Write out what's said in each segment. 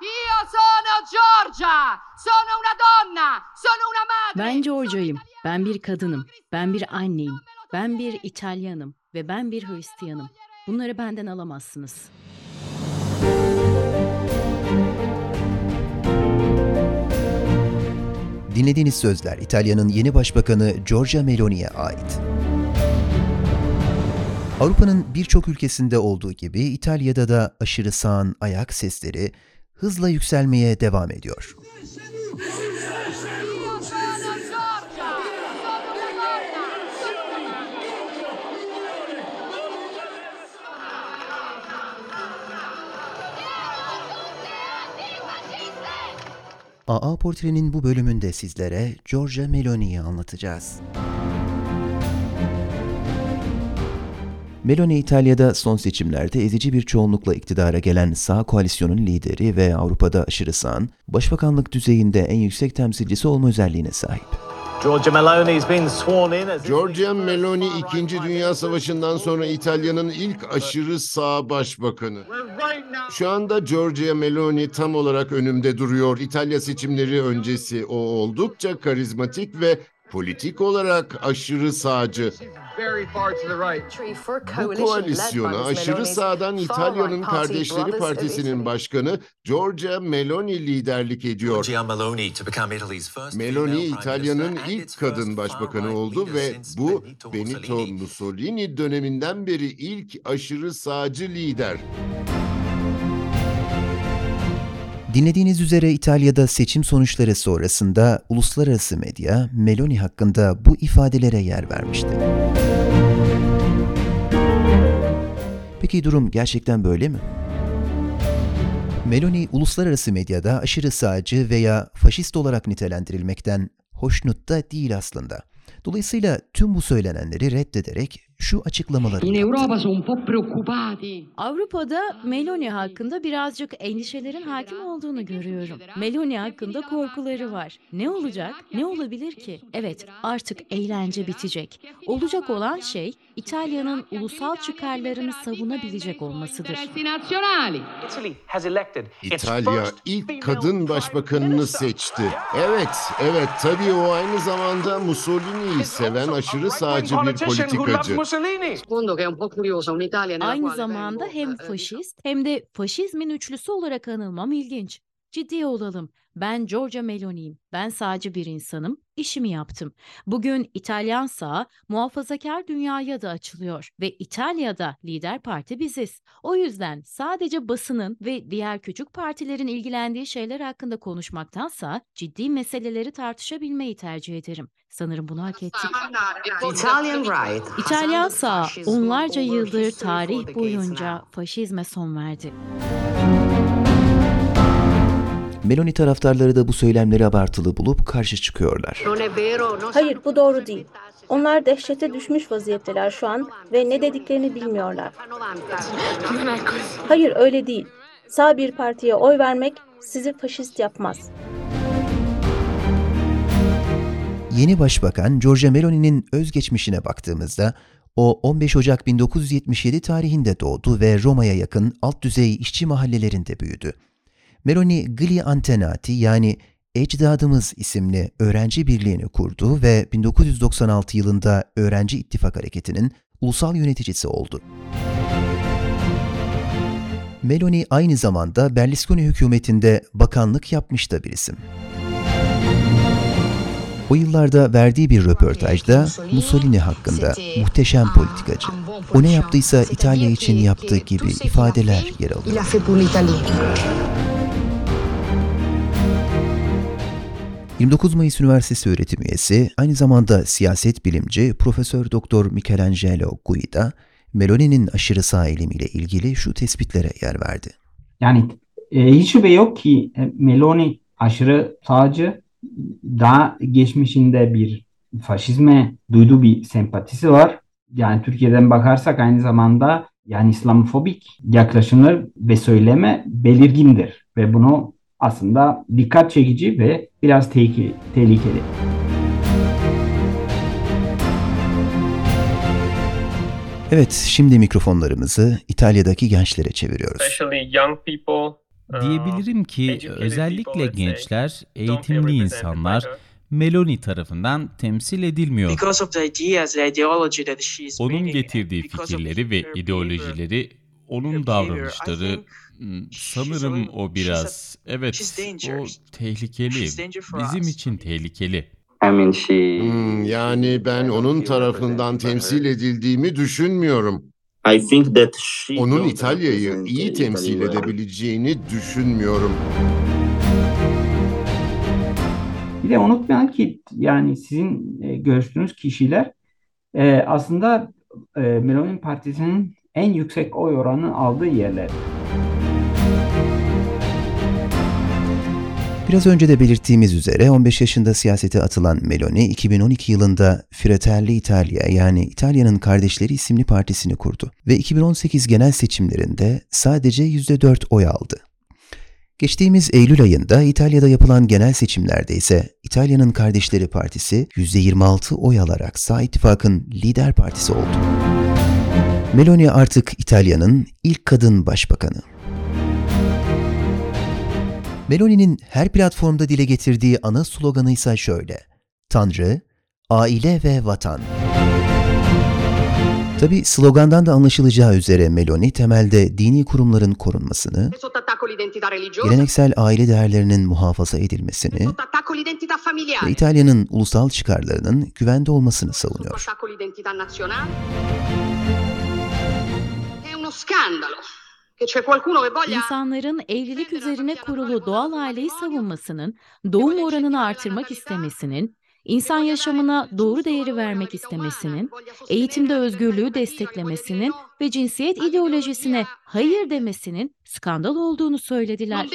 Io sono Giorgia! Sono una donna! Sono una madre! Ben Georgia'yım. Ben bir kadınım. Ben bir anneyim. Ben bir İtalyanım. Ve ben bir Hristiyanım. Bunları benden alamazsınız. Dinlediğiniz sözler İtalya'nın yeni başbakanı Giorgia Meloni'ye ait. Avrupa'nın birçok ülkesinde olduğu gibi İtalya'da da aşırı sağın ayak sesleri hızla yükselmeye devam ediyor. AA Portre'nin bu bölümünde sizlere Giorgia Meloni'yi anlatacağız. Meloni İtalya'da son seçimlerde ezici bir çoğunlukla iktidara gelen sağ koalisyonun lideri ve Avrupa'da aşırı sağın, başbakanlık düzeyinde en yüksek temsilcisi olma özelliğine sahip. Giorgia Meloni 2. Dünya Savaşı'ndan sonra İtalya'nın ilk aşırı sağ başbakanı. Şu anda Giorgia Meloni tam olarak önümde duruyor. İtalya seçimleri öncesi o oldukça karizmatik ve politik olarak aşırı sağcı. Bu koalisyona aşırı sağdan İtalya'nın Kardeşleri Partisi'nin başkanı Giorgia Meloni liderlik ediyor. Meloni to become Italy's first Meloni female prime İtalya'nın ilk kadın başbakanı oldu ve bu Benito. Mussolini döneminden beri ilk aşırı sağcı lider. Dinlediğiniz üzere İtalya'da seçim sonuçları sonrasında uluslararası medya Meloni hakkında bu ifadelere yer vermişti. Peki durum gerçekten böyle mi? Meloni uluslararası medyada aşırı sağcı veya faşist olarak nitelendirilmekten hoşnut da değil aslında. Dolayısıyla tüm bu söylenenleri reddederek şu açıklamaları. Avrupa'da Meloni hakkında birazcık endişelerin hakim olduğunu görüyorum. Meloni hakkında korkuları var. Ne olacak? Ne olabilir ki? Evet, artık eğlence bitecek. Olacak olan şey İtalya'nın ulusal çıkarlarını savunabilecek olmasıdır. İtalya ilk kadın başbakanını seçti. Evet, evet tabii o aynı zamanda Mussolini'yi seven aşırı sağcı bir politikacı. Aynı zamanda hem faşist hem de faşizmin üçlüsü olarak anılmam ilginç. Ciddi olalım. Ben Giorgia Meloni'yim. Ben sağcı bir insanım. İşimi yaptım. Bugün İtalyan sağ muhafazakar dünyaya da açılıyor ve İtalya'da lider parti biziz. O yüzden sadece basının ve diğer küçük partilerin ilgilendiği şeyler hakkında konuşmaktansa ciddi meseleleri tartışabilmeyi tercih ederim. Sanırım bunu hak ettik. Italian right. İtalyan sağ onlarca yıldır tarih boyunca faşizme son verdi. Meloni taraftarları da bu söylemleri abartılı bulup karşı çıkıyorlar. Hayır bu doğru değil. Onlar dehşete düşmüş vaziyetteler şu an ve ne dediklerini bilmiyorlar. Fa 90. Hayır öyle değil. Sağ bir partiye oy vermek sizi faşist yapmaz. Yeni başbakan Giorgia Meloni'nin özgeçmişine baktığımızda o 15 Ocak 1977 tarihinde doğdu ve Roma'ya yakın alt düzey işçi mahallelerinde büyüdü. Meloni Gli Antenati yani Ecdadımız isimli öğrenci birliğini kurdu ve 1996 yılında Öğrenci İttifak Hareketi'nin ulusal yöneticisi oldu. Meloni aynı zamanda Berlusconi hükümetinde bakanlık yapmış da bir isim. O yıllarda verdiği bir röportajda Mussolini hakkında muhteşem politikacı, o ne yaptıysa İtalya için yaptığı gibi ifadeler yer alıyor. 29 Mayıs Üniversitesi öğretim üyesi, aynı zamanda siyaset bilimci Profesör Doktor Michelangelo Guida, Meloni'nin aşırı sağ eğilimiyle ilgili şu tespitlere yer verdi. Yani e, hiç şüphe yok ki e, Meloni aşırı sağcı, daha geçmişinde bir faşizme duyduğu bir sempatisi var. Yani Türkiye'den bakarsak aynı zamanda yani İslamofobik yaklaşımlar ve söyleme belirgindir ve bunu aslında dikkat çekici ve biraz tehlikeli. tehlikeli. Evet, şimdi mikrofonlarımızı İtalya'daki gençlere çeviriyoruz. especially young people Diyebilirim ki özellikle gençler, eğitimli insanlar Meloni tarafından temsil edilmiyor. Onun getirdiği fikirleri ve ideolojileri, onun davranışları, hmm, sanırım o biraz, evet, o tehlikeli, bizim için tehlikeli. Hmm, yani ben onun tarafından temsil edildiğimi düşünmüyorum. Onun İtalya'yı iyi temsil edebileceğini düşünmüyorum. Bir de unutmayalım ki yani sizin e, görüştüğünüz kişiler e, aslında e, Meloni Partisi'nin en yüksek oy oranı aldığı yerler. Biraz önce de belirttiğimiz üzere 15 yaşında siyasete atılan Meloni 2012 yılında Fratelli Italia yani İtalya'nın Kardeşleri isimli partisini kurdu ve 2018 genel seçimlerinde sadece %4 oy aldı. Geçtiğimiz Eylül ayında İtalya'da yapılan genel seçimlerde ise İtalya'nın Kardeşleri Partisi %26 oy alarak sağ ittifakın lider partisi oldu. Meloni artık İtalya'nın ilk kadın başbakanı. Meloni'nin her platformda dile getirdiği ana sloganı ise şöyle. Tanrı, aile ve vatan. Tabi slogandan da anlaşılacağı üzere Meloni temelde dini kurumların korunmasını, geleneksel aile değerlerinin muhafaza edilmesini ve İtalya'nın ulusal çıkarlarının güvende olmasını savunuyor. İnsanların evlilik üzerine kurulu doğal aileyi savunmasının, doğum oranını artırmak istemesinin, insan yaşamına doğru değeri vermek istemesinin, eğitimde özgürlüğü desteklemesinin ve cinsiyet ideolojisine hayır demesinin skandal olduğunu söylediler.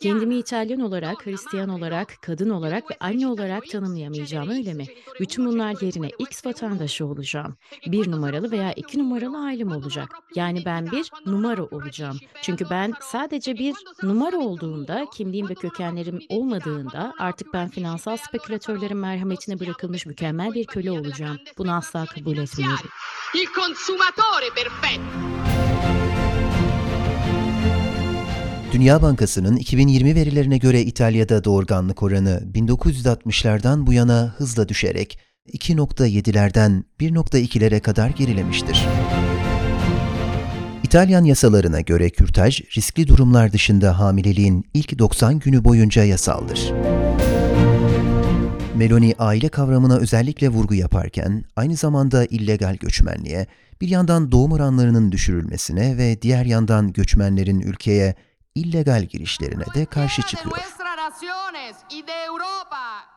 Kendimi İtalyan olarak, Hristiyan olarak, kadın olarak ve anne olarak tanımlayamayacağım öyle mi? Bütün bunlar yerine X vatandaşı olacağım. Bir numaralı veya iki numaralı ailem olacak. Yani ben bir numara olacağım. Çünkü ben sadece bir numara olduğunda, kimliğim ve kökenlerim olmadığında artık ben finansal spekülatörlerin merhametine bırakılmış mükemmel bir köle olacağım. Bunu asla kabul etmiyorum. Il consumatore perfetto. Dünya Bankası'nın 2020 verilerine göre İtalya'da doğurganlık oranı 1960'lardan bu yana hızla düşerek 2.7'lerden 1.2'lere kadar gerilemiştir. İtalyan yasalarına göre kürtaj riskli durumlar dışında hamileliğin ilk 90 günü boyunca yasaldır. Meloni aile kavramına özellikle vurgu yaparken aynı zamanda illegal göçmenliğe, bir yandan doğum oranlarının düşürülmesine ve diğer yandan göçmenlerin ülkeye illegal girişlerine de karşı çıkıyor.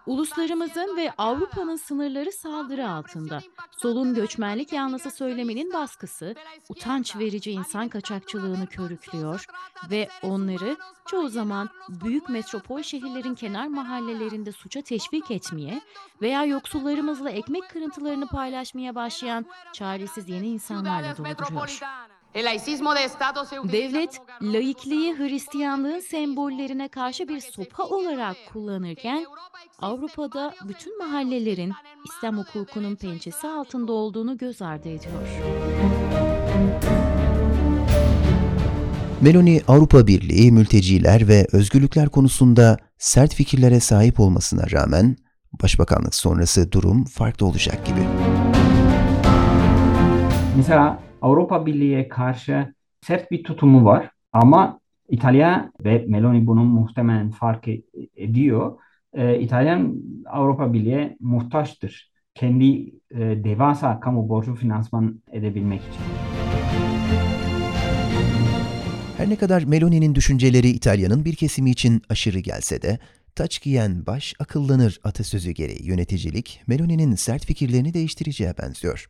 Uluslarımızın ve Avrupa'nın sınırları saldırı altında. Solun göçmenlik yanlısı söylemenin baskısı, utanç verici insan kaçakçılığını körüklüyor ve onları çoğu zaman büyük metropol şehirlerin kenar mahallelerinde suça teşvik etmeye veya yoksullarımızla ekmek kırıntılarını paylaşmaya başlayan çaresiz yeni insanlarla dolduruyor. Devlet, laikliği Hristiyanlığın sembollerine karşı bir sopa olarak kullanırken, Avrupa'da bütün mahallelerin İslam hukukunun pençesi altında olduğunu göz ardı ediyor. Meloni Avrupa Birliği, mülteciler ve özgürlükler konusunda sert fikirlere sahip olmasına rağmen başbakanlık sonrası durum farklı olacak gibi. Mesela Avrupa Birliği'ye karşı sert bir tutumu var ama İtalya ve Meloni bunu muhtemelen fark e- ediyor. Ee, İtalyan Avrupa Birliği'ye muhtaçtır. Kendi e, devasa kamu borcu finansman edebilmek için. Her ne kadar Meloni'nin düşünceleri İtalya'nın bir kesimi için aşırı gelse de, taç giyen baş akıllanır atasözü gereği yöneticilik, Meloni'nin sert fikirlerini değiştireceğe benziyor.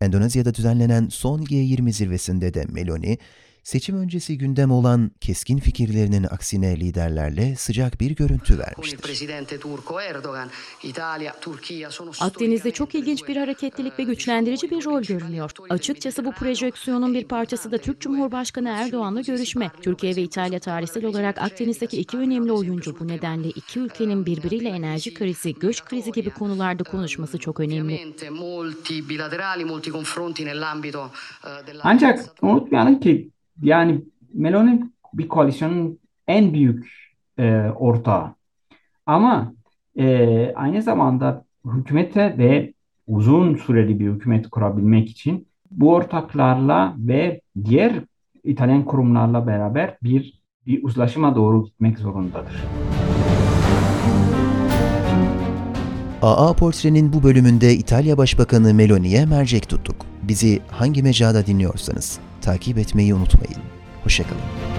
Endonezya'da düzenlenen son G20 zirvesinde de Meloni, seçim öncesi gündem olan keskin fikirlerinin aksine liderlerle sıcak bir görüntü vermiştir. presidente turco Erdogan, Italia, Turchia sono Akdeniz'de çok ilginç bir hareketlilik ve güçlendirici bir rol görünüyor. Açıkçası bu projeksiyonun bir parçası da Türk Cumhurbaşkanı Erdoğan'la görüşme. Türkiye ve İtalya tarihsel olarak Akdeniz'deki iki önemli oyuncu. Bu nedenle iki ülkenin birbiriyle enerji krizi, göç krizi gibi konularda konuşması çok önemli. Eh, Ancak unutmayalım ki Yani Meloni bir koalisyonun en büyük e, ortağı. Ama e, aynı zamanda hükümete ve uzun süreli bir hükümet kurabilmek için bu ortaklarla ve diğer İtalyan kurumlarla beraber bir bir uzlaşıma doğru gitmek zorundadır. AA Portre'nin bu bölümünde İtalya Başbakanı Meloni'ye mercek tuttuk. Bizi hangi mecrada dinliyorsanız takip etmeyi unutmayın. Hoşçakalın.